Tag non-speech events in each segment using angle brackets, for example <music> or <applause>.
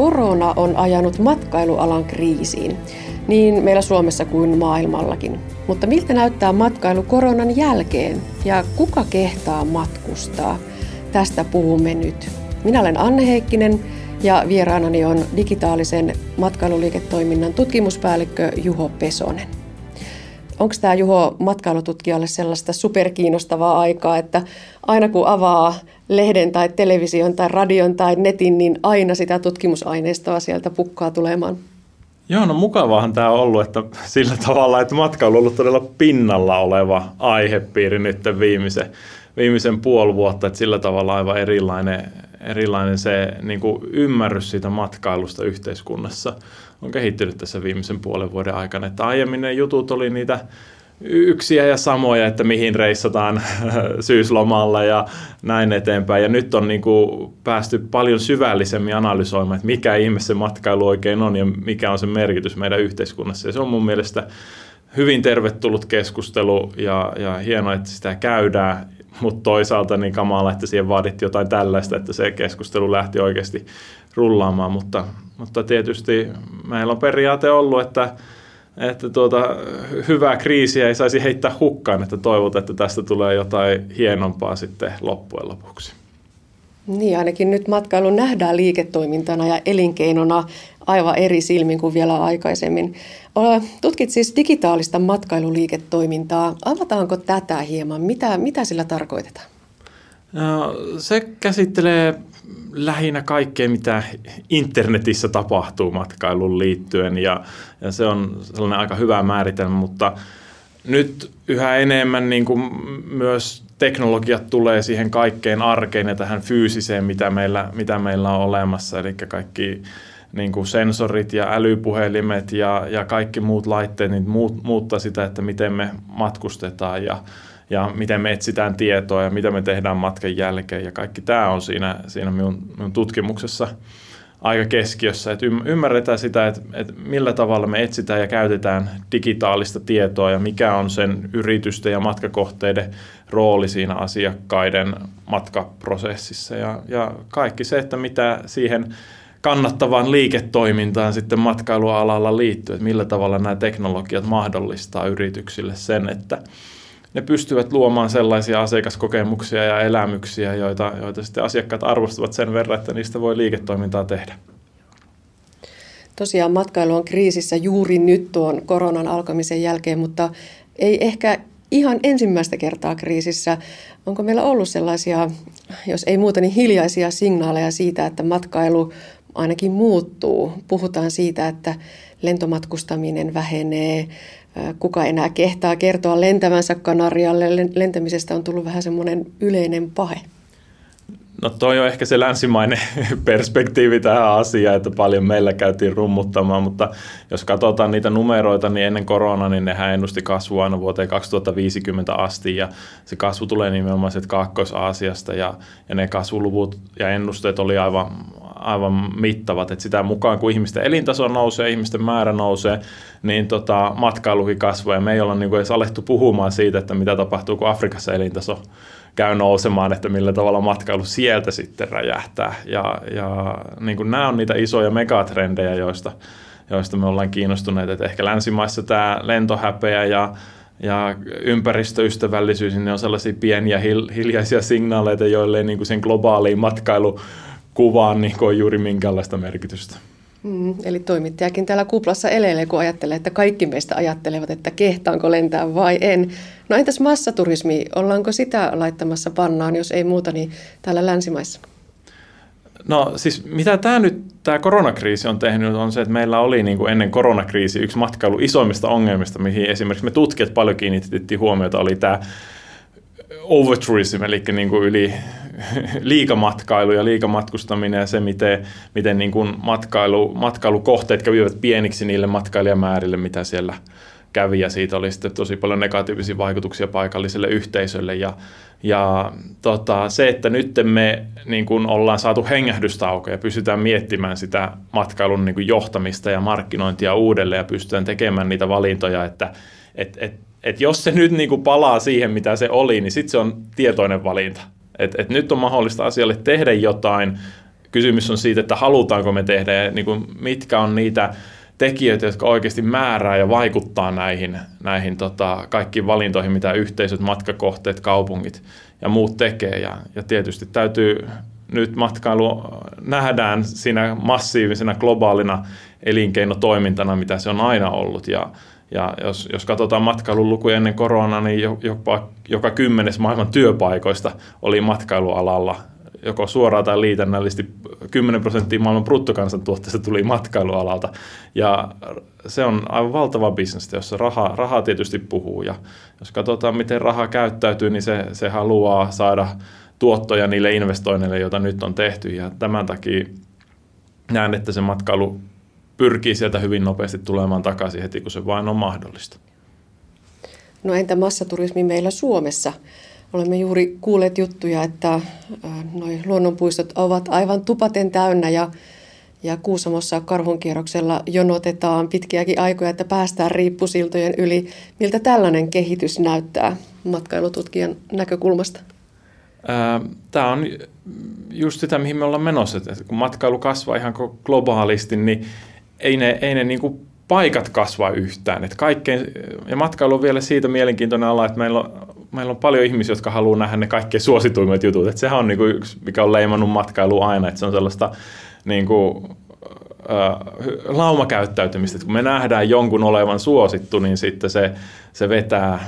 Korona on ajanut matkailualan kriisiin, niin meillä Suomessa kuin maailmallakin. Mutta miltä näyttää matkailu koronan jälkeen ja kuka kehtaa matkustaa? Tästä puhumme nyt. Minä olen Anne Heikkinen ja vieraanani on digitaalisen matkailuliiketoiminnan tutkimuspäällikkö Juho Pesonen. Onko tämä Juho matkailututkijalle sellaista superkiinnostavaa aikaa, että aina kun avaa lehden tai television tai radion tai netin, niin aina sitä tutkimusaineistoa sieltä pukkaa tulemaan? Joo, no mukavaahan tämä on ollut, että sillä tavalla, että matkailu on ollut todella pinnalla oleva aihepiiri nyt viimeisen, viimeisen puoli vuotta, että sillä tavalla aivan erilainen, erilainen se niin kuin ymmärrys siitä matkailusta yhteiskunnassa on kehittynyt tässä viimeisen puolen vuoden aikana. Että aiemmin ne jutut oli niitä yksiä ja samoja, että mihin reissataan <laughs> syyslomalla ja näin eteenpäin. Ja nyt on niin kuin päästy paljon syvällisemmin analysoimaan, että mikä ihme se matkailu oikein on ja mikä on se merkitys meidän yhteiskunnassa. Ja se on mun mielestä hyvin tervetullut keskustelu ja, ja hienoa, että sitä käydään, mutta toisaalta niin kamala, että siihen vaadittiin jotain tällaista, että se keskustelu lähti oikeasti rullaamaan, mutta, mutta tietysti meillä on periaate ollut, että että tuota, hyvää kriisiä ei saisi heittää hukkaan, että toivot, että tästä tulee jotain hienompaa sitten loppujen lopuksi. Niin, ainakin nyt matkailu nähdään liiketoimintana ja elinkeinona aivan eri silmin kuin vielä aikaisemmin. Tutkit siis digitaalista matkailuliiketoimintaa. Avataanko tätä hieman? Mitä, mitä sillä tarkoitetaan? No, se käsittelee lähinnä kaikkea, mitä internetissä tapahtuu matkailun liittyen ja, ja se on sellainen aika hyvä määritelmä, mutta nyt yhä enemmän niin kuin myös teknologiat tulee siihen kaikkeen arkeen ja tähän fyysiseen, mitä meillä, mitä meillä on olemassa, eli kaikki niin kuin sensorit ja älypuhelimet ja, ja kaikki muut laitteet niin muut, muuttaa sitä, että miten me matkustetaan ja, ja miten me etsitään tietoa ja mitä me tehdään matkan jälkeen. Ja kaikki tämä on siinä, siinä minun, minun tutkimuksessa aika keskiössä, että ymmärretään sitä, että, että millä tavalla me etsitään ja käytetään digitaalista tietoa ja mikä on sen yritysten ja matkakohteiden rooli siinä asiakkaiden matkaprosessissa. Ja, ja kaikki se, että mitä siihen kannattavaan liiketoimintaan sitten matkailualalla liittyy, että millä tavalla nämä teknologiat mahdollistaa yrityksille sen, että ne pystyvät luomaan sellaisia asiakaskokemuksia ja elämyksiä, joita, joita sitten asiakkaat arvostavat sen verran, että niistä voi liiketoimintaa tehdä. Tosiaan matkailu on kriisissä juuri nyt tuon koronan alkamisen jälkeen, mutta ei ehkä ihan ensimmäistä kertaa kriisissä. Onko meillä ollut sellaisia, jos ei muuta, niin hiljaisia signaaleja siitä, että matkailu ainakin muuttuu? Puhutaan siitä, että lentomatkustaminen vähenee, kuka enää kehtaa kertoa lentävänsä Kanarialle. Lentämisestä on tullut vähän semmoinen yleinen pahe. No toi on ehkä se länsimainen <laughs> perspektiivi tähän asiaan, että paljon meillä käytiin rummuttamaan, mutta jos katsotaan niitä numeroita, niin ennen koronaa, niin nehän ennusti kasvua aina vuoteen 2050 asti ja se kasvu tulee nimenomaan Kaakkois-Aasiasta ja, ja ne kasvuluvut ja ennusteet oli aivan, aivan mittavat, että sitä mukaan kun ihmisten elintaso nousee, ihmisten määrä nousee, niin tota, matkailukin kasvaa ja me ei olla niin edes alettu puhumaan siitä, että mitä tapahtuu, kun Afrikassa elintaso käy nousemaan, että millä tavalla matkailu sieltä sitten räjähtää. Ja, ja niin kuin nämä on niitä isoja megatrendejä, joista, joista me ollaan kiinnostuneet, että ehkä länsimaissa tämä lentohäpeä ja ja ympäristöystävällisyys, niin ne on sellaisia pieniä hiljaisia signaaleita, joille niin kuin sen globaaliin matkailukuvaan niin kuin juuri minkäänlaista merkitystä. Mm, eli toimittajakin täällä kuplassa elelee, kun ajattelee, että kaikki meistä ajattelevat, että kehtaanko lentää vai en. No entäs massaturismi, ollaanko sitä laittamassa pannaan, jos ei muuta, niin täällä länsimaissa? No siis mitä tämä nyt, tämä koronakriisi on tehnyt, on se, että meillä oli niin kuin ennen koronakriisi yksi matkailu isoimmista ongelmista, mihin esimerkiksi me tutkijat paljon kiinnitettiin huomiota, oli tämä overtourism, eli niin kuin yli liikamatkailu ja liikamatkustaminen ja se, miten, miten niin kuin matkailu, matkailukohteet kävivät pieniksi niille matkailijamäärille, mitä siellä kävi ja siitä oli sitten tosi paljon negatiivisia vaikutuksia paikalliselle yhteisölle ja, ja tota, se, että nyt me niin kuin ollaan saatu hengähdystauko ja pystytään miettimään sitä matkailun niin kuin johtamista ja markkinointia uudelleen ja pystytään tekemään niitä valintoja, että et, et, et jos se nyt niin kuin palaa siihen, mitä se oli, niin sitten se on tietoinen valinta. Et, et nyt on mahdollista asialle tehdä jotain, kysymys on siitä, että halutaanko me tehdä ja niin kuin mitkä on niitä tekijöitä, jotka oikeasti määrää ja vaikuttaa näihin, näihin tota, kaikkiin valintoihin, mitä yhteisöt, matkakohteet, kaupungit ja muut tekee. Ja, ja tietysti täytyy nyt matkailu nähdään siinä massiivisena globaalina elinkeinotoimintana, mitä se on aina ollut. Ja, ja jos, jos katsotaan matkailun lukuja ennen koronaa, niin jopa joka kymmenes maailman työpaikoista oli matkailualalla joko suoraan tai liitännällisesti 10 prosenttia maailman bruttokansantuotteesta tuli matkailualalta. Ja se on aivan valtava bisnes, jossa raha, raha tietysti puhuu. Ja jos katsotaan, miten raha käyttäytyy, niin se, se haluaa saada tuottoja niille investoinneille, joita nyt on tehty. Ja tämän takia näen, että se matkailu pyrkii sieltä hyvin nopeasti tulemaan takaisin heti, kun se vain on mahdollista. No entä massaturismi meillä Suomessa? Olemme juuri kuulleet juttuja, että äh, noi luonnonpuistot ovat aivan tupaten täynnä ja, ja Kuusamossa karhunkierroksella jonotetaan pitkiäkin aikoja, että päästään riippusiltojen yli. Miltä tällainen kehitys näyttää matkailututkijan näkökulmasta? Tämä on just sitä, mihin me ollaan menossa. Että kun matkailu kasvaa ihan globaalisti, niin ei ne, ei ne niin kuin paikat kasva yhtään. Et kaikkein, ja matkailu on vielä siitä mielenkiintoinen ala, että meillä on, meillä on paljon ihmisiä, jotka haluaa nähdä ne kaikkein suosituimmat jutut. Et sehän on niin kuin yksi, mikä on leimannut matkailu aina, että se on sellaista niin kuin, äh, laumakäyttäytymistä. Et kun me nähdään jonkun olevan suosittu, niin sitten se, se vetää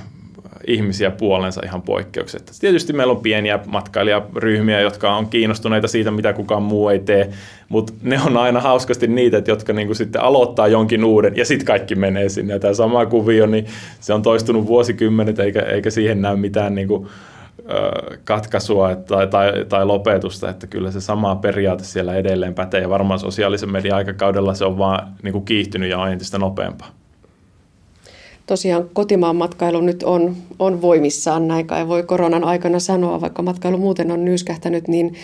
ihmisiä puolensa ihan poikkeuksetta. Tietysti meillä on pieniä matkailijaryhmiä, jotka on kiinnostuneita siitä, mitä kukaan muu ei tee, mutta ne on aina hauskasti niitä, jotka niinku sitten aloittaa jonkin uuden ja sitten kaikki menee sinne. Tämä sama kuvio, niin se on toistunut vuosikymmenet eikä, eikä siihen näy mitään niinku, katkaisua tai, tai, tai lopetusta, että kyllä se sama periaate siellä edelleen pätee ja varmaan sosiaalisen median aikakaudella se on vaan niin kuin kiihtynyt ja on entistä nopeampaa tosiaan kotimaan matkailu nyt on, on voimissaan, näin kai voi koronan aikana sanoa, vaikka matkailu muuten on nyskähtänyt, niin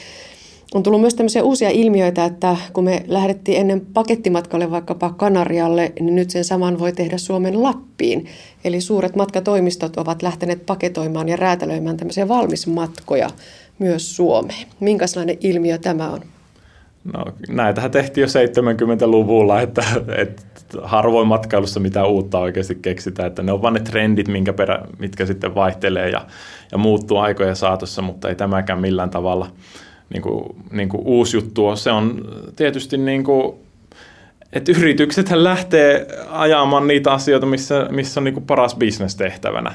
on tullut myös tämmöisiä uusia ilmiöitä, että kun me lähdettiin ennen pakettimatkalle vaikkapa Kanarialle, niin nyt sen saman voi tehdä Suomen Lappiin. Eli suuret matkatoimistot ovat lähteneet paketoimaan ja räätälöimään tämmöisiä valmismatkoja myös Suomeen. Minkälainen ilmiö tämä on? No, näitähän tehtiin jo 70-luvulla, että, että harvoin matkailussa mitään uutta oikeasti keksitään, että ne on vain ne trendit, minkä perä, mitkä sitten vaihtelee ja, ja muuttuu aikojen saatossa, mutta ei tämäkään millään tavalla niin kuin, niin kuin uusi juttu ole. Se on tietysti niin kuin, että yrityksethän lähtee ajamaan niitä asioita, missä, missä on niin kuin paras bisnes tehtävänä.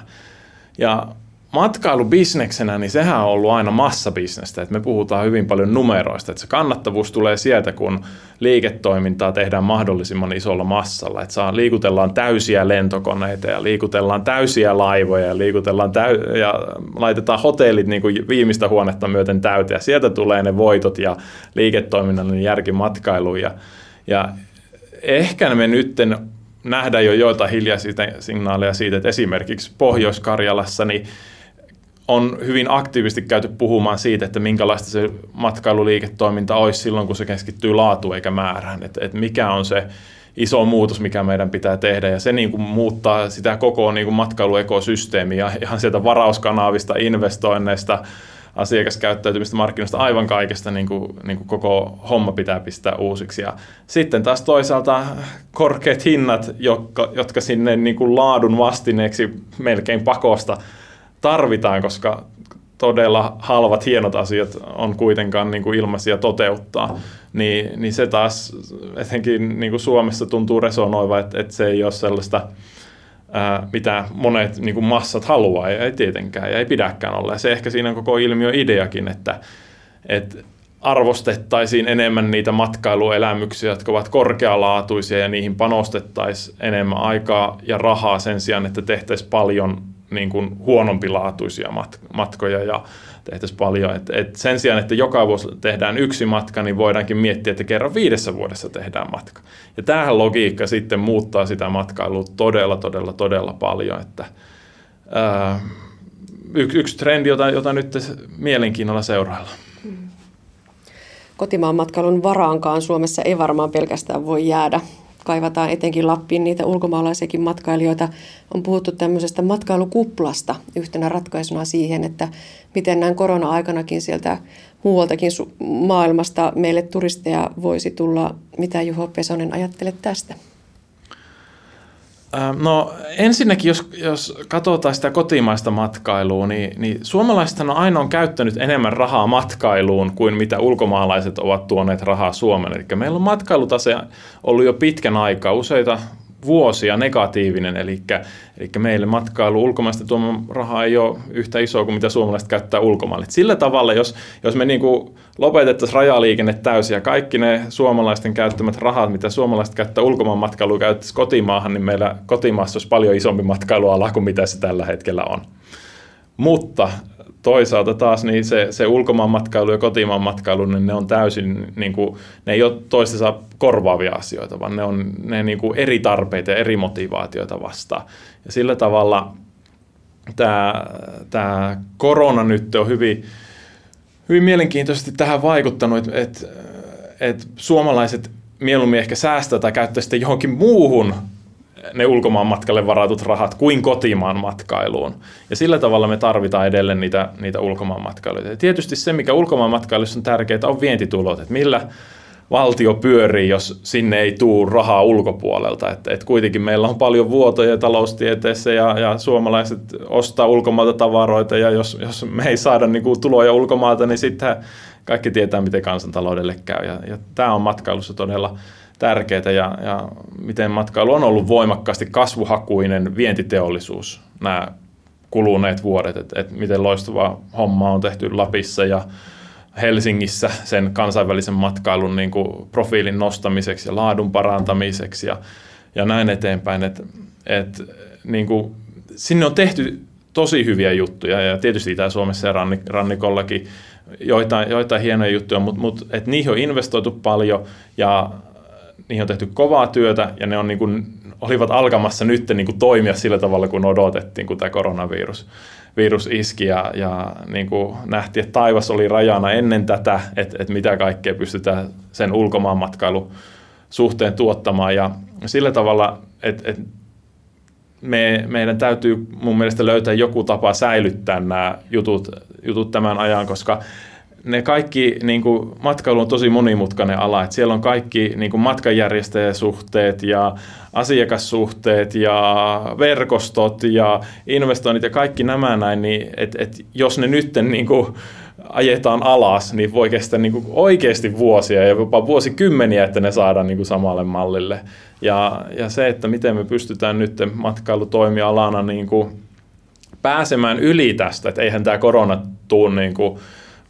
Ja matkailubisneksenä, niin sehän on ollut aina massabisnestä, että me puhutaan hyvin paljon numeroista, että se kannattavuus tulee sieltä, kun liiketoimintaa tehdään mahdollisimman isolla massalla, että saa, liikutellaan täysiä lentokoneita ja liikutellaan täysiä laivoja ja liikutellaan täy- ja laitetaan hotellit niin kuin viimeistä huonetta myöten täyteen. Ja sieltä tulee ne voitot ja liiketoiminnallinen järki matkailuun. Ja, ja ehkä me nytten nähdään jo joitain hiljaisia signaaleja siitä, että esimerkiksi Pohjois-Karjalassa niin on hyvin aktiivisesti käyty puhumaan siitä, että minkälaista se matkailuliiketoiminta olisi silloin, kun se keskittyy laatuun eikä määrään. Että, että mikä on se iso muutos, mikä meidän pitää tehdä. Ja se niin kuin muuttaa sitä koko niin kuin matkailuekosysteemiä ihan sieltä varauskanavista, investoinneista, asiakaskäyttäytymistä, markkinoista, aivan kaikesta niin kuin, niin kuin koko homma pitää pistää uusiksi. Ja sitten taas toisaalta korkeat hinnat, jotka, jotka sinne niin kuin laadun vastineeksi melkein pakosta – tarvitaan, koska todella halvat, hienot asiat on kuitenkaan niin kuin ilmaisia toteuttaa, niin, niin se taas etenkin niin kuin Suomessa tuntuu resonoiva, että, että se ei ole sellaista, ää, mitä monet niin kuin massat haluaa, ja ei tietenkään, ja ei pidäkään olla. Ja se ehkä siinä on koko ilmiö ideakin, että, että arvostettaisiin enemmän niitä matkailuelämyksiä, jotka ovat korkealaatuisia, ja niihin panostettaisiin enemmän aikaa ja rahaa sen sijaan, että tehtäisiin paljon niin kuin huonompilaatuisia mat- matkoja ja tehtäisiin paljon. Et, et sen sijaan, että joka vuosi tehdään yksi matka, niin voidaankin miettiä, että kerran viidessä vuodessa tehdään matka. Ja tämähän logiikka sitten muuttaa sitä matkailua todella, todella, todella paljon. Että, ää, yksi, yksi trendi, jota, jota nyt mielenkiinnolla seuraillaan. Kotimaan matkailun varaankaan Suomessa ei varmaan pelkästään voi jäädä kaivataan etenkin Lappiin niitä ulkomaalaisiakin matkailijoita. On puhuttu tämmöisestä matkailukuplasta yhtenä ratkaisuna siihen, että miten näin korona-aikanakin sieltä muualtakin maailmasta meille turisteja voisi tulla. Mitä Juho Pesonen ajattelet tästä? No ensinnäkin, jos, jos katsotaan sitä kotimaista matkailua, niin, niin suomalaiset on aina on käyttänyt enemmän rahaa matkailuun kuin mitä ulkomaalaiset ovat tuoneet rahaa Suomeen. Eli meillä on matkailutase ollut jo pitkän aikaa, useita vuosia negatiivinen, eli, eli meille matkailu ulkomaista tuoma raha ei ole yhtä iso kuin mitä suomalaiset käyttää ulkomaille. Sillä tavalla, jos, jos me niin lopetettaisiin rajaliikenne täysin ja kaikki ne suomalaisten käyttämät rahat, mitä suomalaiset käyttää ulkomaan matkailuun, käyttäisi kotimaahan, niin meillä kotimaassa olisi paljon isompi matkailuala kuin mitä se tällä hetkellä on. Mutta toisaalta taas niin se, se ulkomaan matkailu ja kotimaan matkailu, niin ne on täysin, niin kuin, ne ei ole toistensa korvaavia asioita, vaan ne on ne niin kuin eri tarpeita ja eri motivaatioita vastaan. Ja sillä tavalla tämä, tämä korona nyt on hyvin, hyvin mielenkiintoisesti tähän vaikuttanut, että, että, että suomalaiset mieluummin ehkä säästää tai käyttää sitten johonkin muuhun ne ulkomaan matkalle varatut rahat kuin kotimaan matkailuun. Ja sillä tavalla me tarvitaan edelleen niitä, niitä ulkomaan matkailuja. Ja tietysti se, mikä ulkomaan matkailussa on tärkeää, on vientitulot, että millä valtio pyörii, jos sinne ei tule rahaa ulkopuolelta. Et, et kuitenkin meillä on paljon vuotoja taloustieteessä ja, ja suomalaiset ostaa ulkomailta tavaroita ja jos, jos me ei saada niin kuin, tuloja ulkomailta, niin sitten kaikki tietää, miten kansantaloudelle käy. Ja, ja tämä on matkailussa todella tärkeää ja, ja miten matkailu on ollut voimakkaasti kasvuhakuinen vientiteollisuus nämä kuluneet vuodet, että et miten loistava homma on tehty Lapissa ja Helsingissä sen kansainvälisen matkailun niin kuin profiilin nostamiseksi ja laadun parantamiseksi ja, ja näin eteenpäin. Et, et, niin kuin, sinne on tehty tosi hyviä juttuja ja tietysti Itä-Suomessa ja rannikollakin joitain, joitain hienoja juttuja, mutta mut, et niihin on investoitu paljon ja niihin on tehty kovaa työtä ja ne on niin kuin, olivat alkamassa nyt niin kuin toimia sillä tavalla, kun odotettiin, kun tämä koronavirus virus iski ja, ja niin kuin nähtiin, että taivas oli rajana ennen tätä, että, että mitä kaikkea pystytään sen ulkomaanmatkailu suhteen tuottamaan. Ja sillä tavalla, että, että me, meidän täytyy mun mielestä löytää joku tapa säilyttää nämä jutut, jutut tämän ajan, koska ne kaikki, niin kuin, matkailu on tosi monimutkainen ala, että siellä on kaikki niin kuin matkanjärjestäjäsuhteet ja asiakassuhteet ja verkostot ja investoinnit ja kaikki nämä näin, niin et, et jos ne nyt niin kuin, ajetaan alas, niin voi kestää niin kuin oikeasti vuosia ja jopa vuosikymmeniä, että ne saadaan niin kuin samalle mallille. Ja, ja se, että miten me pystytään nyt matkailutoimialana niin kuin pääsemään yli tästä, että eihän tämä korona tuu niin kuin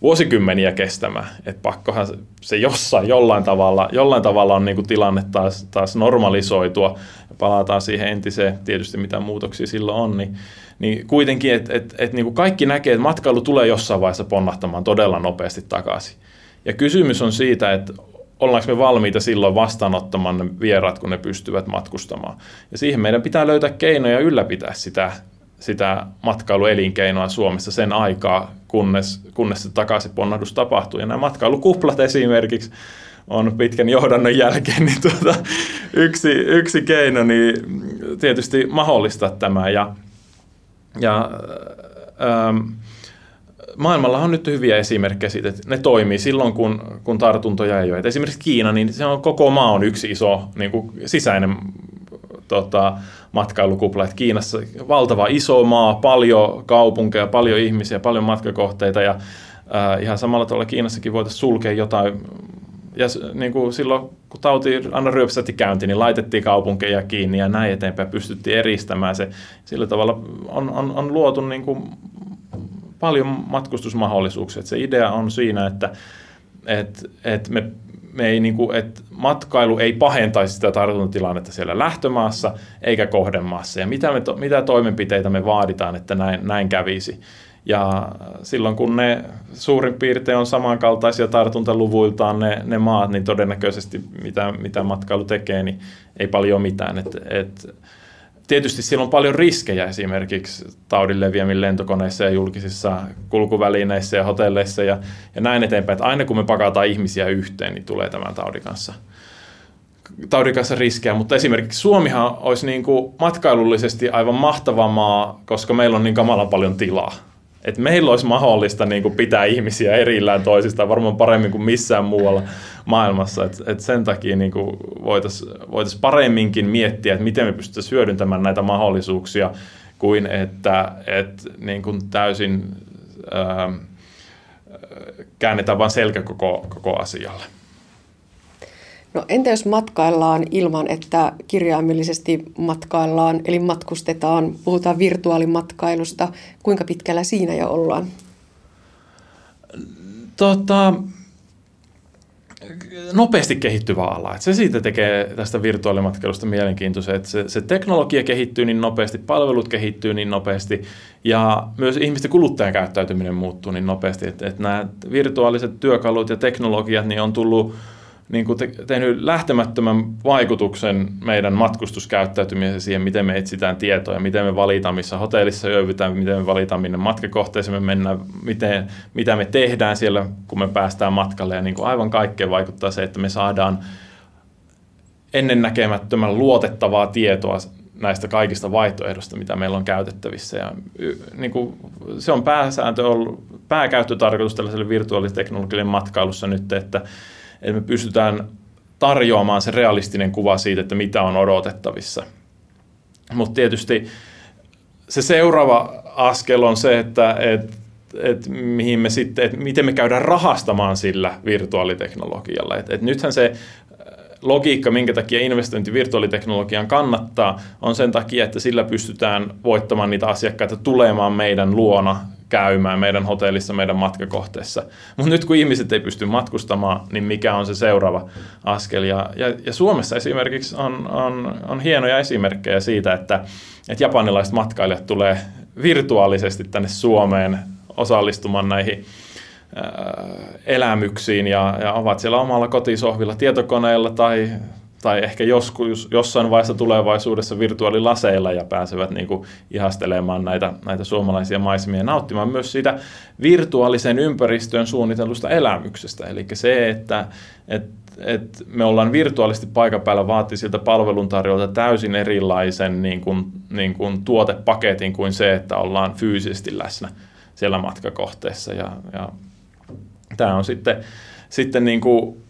vuosikymmeniä kestämään. Että pakkohan se jossain jollain tavalla, jollain tavalla on niin kuin tilanne taas, taas normalisoitua palataan siihen entiseen, tietysti mitä muutoksia silloin on, niin, niin kuitenkin, että et, et niin kuin kaikki näkee, että matkailu tulee jossain vaiheessa ponnahtamaan todella nopeasti takaisin. Ja kysymys on siitä, että ollaanko me valmiita silloin vastaanottamaan ne vieraat, kun ne pystyvät matkustamaan. Ja siihen meidän pitää löytää keinoja ylläpitää sitä sitä matkailuelinkeinoa Suomessa sen aikaa, kunnes, kunnes se takaisinponnahdus tapahtuu. Ja nämä matkailukuplat esimerkiksi on pitkän johdannon jälkeen niin tuota, yksi, yksi keino niin tietysti mahdollistaa tämä. Ja, ja ähm, maailmalla on nyt hyviä esimerkkejä siitä, että ne toimii silloin, kun, kun tartuntoja ei ole. Et esimerkiksi Kiina, niin se on, koko maa on yksi iso niin kuin sisäinen tota, matkailukupla. Et Kiinassa valtava iso maa, paljon kaupunkeja, paljon ihmisiä, paljon matkakohteita ja äh, ihan samalla tavalla Kiinassakin voitaisiin sulkea jotain ja niin kuin silloin, kun tauti aina ryöpsätti käynti, niin laitettiin kaupunkeja kiinni ja näin eteenpäin, pystyttiin eristämään se. Sillä tavalla on, on, on luotu niin kuin paljon matkustusmahdollisuuksia. Et se idea on siinä, että et, et me me ei, niin kuin, että matkailu ei pahentaisi sitä tartuntatilannetta siellä lähtömaassa eikä kohdemaassa. Ja mitä, me, mitä toimenpiteitä me vaaditaan, että näin, näin kävisi. Ja silloin kun ne suurin piirtein on samankaltaisia tartuntaluvuiltaan ne, ne maat, niin todennäköisesti mitä, mitä matkailu tekee, niin ei paljon mitään. Et, et, tietysti siellä on paljon riskejä esimerkiksi taudin leviämin lentokoneissa ja julkisissa kulkuvälineissä ja hotelleissa ja, ja näin eteenpäin. Että aina kun me pakataan ihmisiä yhteen, niin tulee tämän taudin kanssa taudin kanssa riskejä, mutta esimerkiksi Suomihan olisi niin kuin matkailullisesti aivan mahtava maa, koska meillä on niin kamalan paljon tilaa. Et meillä olisi mahdollista niin kuin pitää ihmisiä erillään toisistaan varmaan paremmin kuin missään muualla maailmassa. Et, et sen takia niin voitaisiin voitais paremminkin miettiä, että miten me pystyttäisiin hyödyntämään näitä mahdollisuuksia, kuin että et, niin kuin täysin ää, käännetään vain selkä koko, koko asialle. No entä jos matkaillaan ilman, että kirjaimellisesti matkaillaan, eli matkustetaan, puhutaan virtuaalimatkailusta, kuinka pitkällä siinä jo ollaan? Tota, nopeasti kehittyvä ala. Että se siitä tekee tästä virtuaalimatkailusta mielenkiintoisen, että se, se teknologia kehittyy niin nopeasti, palvelut kehittyy niin nopeasti ja myös ihmisten kuluttajakäyttäytyminen muuttuu niin nopeasti, että, että nämä virtuaaliset työkalut ja teknologiat niin on tullut niin kuin te, tehnyt lähtemättömän vaikutuksen meidän matkustuskäyttäytymiseen siihen, miten me etsitään tietoa, miten me valitaan, missä hotellissa yövytään, miten me valitaan, minne matkakohteeseen me mennään, miten, mitä me tehdään siellä, kun me päästään matkalle. Ja niin kuin aivan kaikkeen vaikuttaa se, että me saadaan ennennäkemättömän luotettavaa tietoa näistä kaikista vaihtoehdoista, mitä meillä on käytettävissä. Ja, niin kuin, se on pääsääntö ollut, pääkäyttötarkoitus tällaiselle virtuaaliteknologiselle matkailussa nyt, että että me pystytään tarjoamaan se realistinen kuva siitä, että mitä on odotettavissa. Mutta tietysti se seuraava askel on se, että et, et mihin me sitten, et miten me käydään rahastamaan sillä virtuaaliteknologialla. Et, et nythän se logiikka, minkä takia investointi virtuaaliteknologiaan kannattaa, on sen takia, että sillä pystytään voittamaan niitä asiakkaita tulemaan meidän luona käymään meidän hotellissa, meidän matkakohteessa. Mutta nyt kun ihmiset ei pysty matkustamaan, niin mikä on se seuraava askel? Ja, ja, ja Suomessa esimerkiksi on, on, on hienoja esimerkkejä siitä, että, että japanilaiset matkailijat tulee virtuaalisesti tänne Suomeen osallistumaan näihin elämyksiin ja, ja ovat siellä omalla kotisohvilla tietokoneella tai tai ehkä joskus, jossain vaiheessa tulevaisuudessa virtuaalilaseilla ja pääsevät niin kuin ihastelemaan näitä, näitä suomalaisia maisemia nauttimaan myös siitä virtuaalisen ympäristöön suunnitellusta elämyksestä. Eli se, että, että et me ollaan virtuaalisesti paikan päällä vaatii siltä palveluntarjoilta täysin erilaisen niin kuin, niin kuin tuotepaketin kuin se, että ollaan fyysisesti läsnä siellä matkakohteessa. Ja, ja tämä on sitten, sitten niin kuin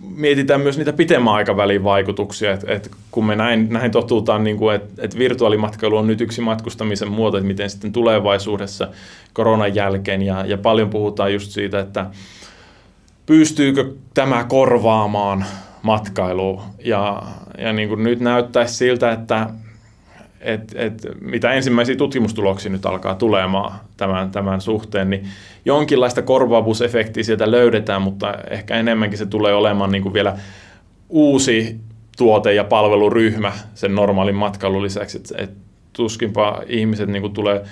mietitään myös niitä pitemmän aikavälin vaikutuksia, että, että kun me näin, näin totutaan, niin että, että virtuaalimatkailu on nyt yksi matkustamisen muoto, että miten sitten tulevaisuudessa koronan jälkeen, ja, ja paljon puhutaan just siitä, että pystyykö tämä korvaamaan matkailua, ja, ja niin kuin nyt näyttäisi siltä, että et, et, mitä ensimmäisiä tutkimustuloksia nyt alkaa tulemaan tämän, tämän suhteen, niin jonkinlaista korvaavuusefektiä sieltä löydetään, mutta ehkä enemmänkin se tulee olemaan niin kuin vielä uusi tuote- ja palveluryhmä sen normaalin matkailun lisäksi. Et, et tuskinpa ihmiset niin kuin tulee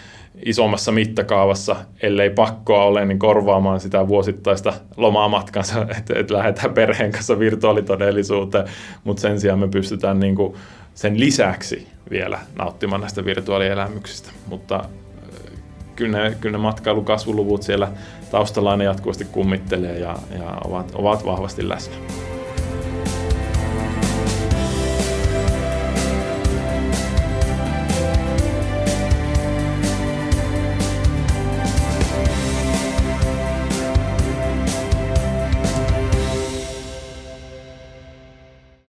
isommassa mittakaavassa, ellei pakkoa ole, niin korvaamaan sitä vuosittaista lomamatkansa, <laughs> että et lähdetään perheen kanssa virtuaalitodellisuuteen, mutta sen sijaan me pystytään niin kuin sen lisäksi vielä nauttimaan näistä virtuaalielämyksistä. Mutta äh, kyllä ne, kyllä ne matkailukasvuluvut siellä taustalla ne jatkuvasti kummittelee ja, ja ovat, ovat vahvasti läsnä.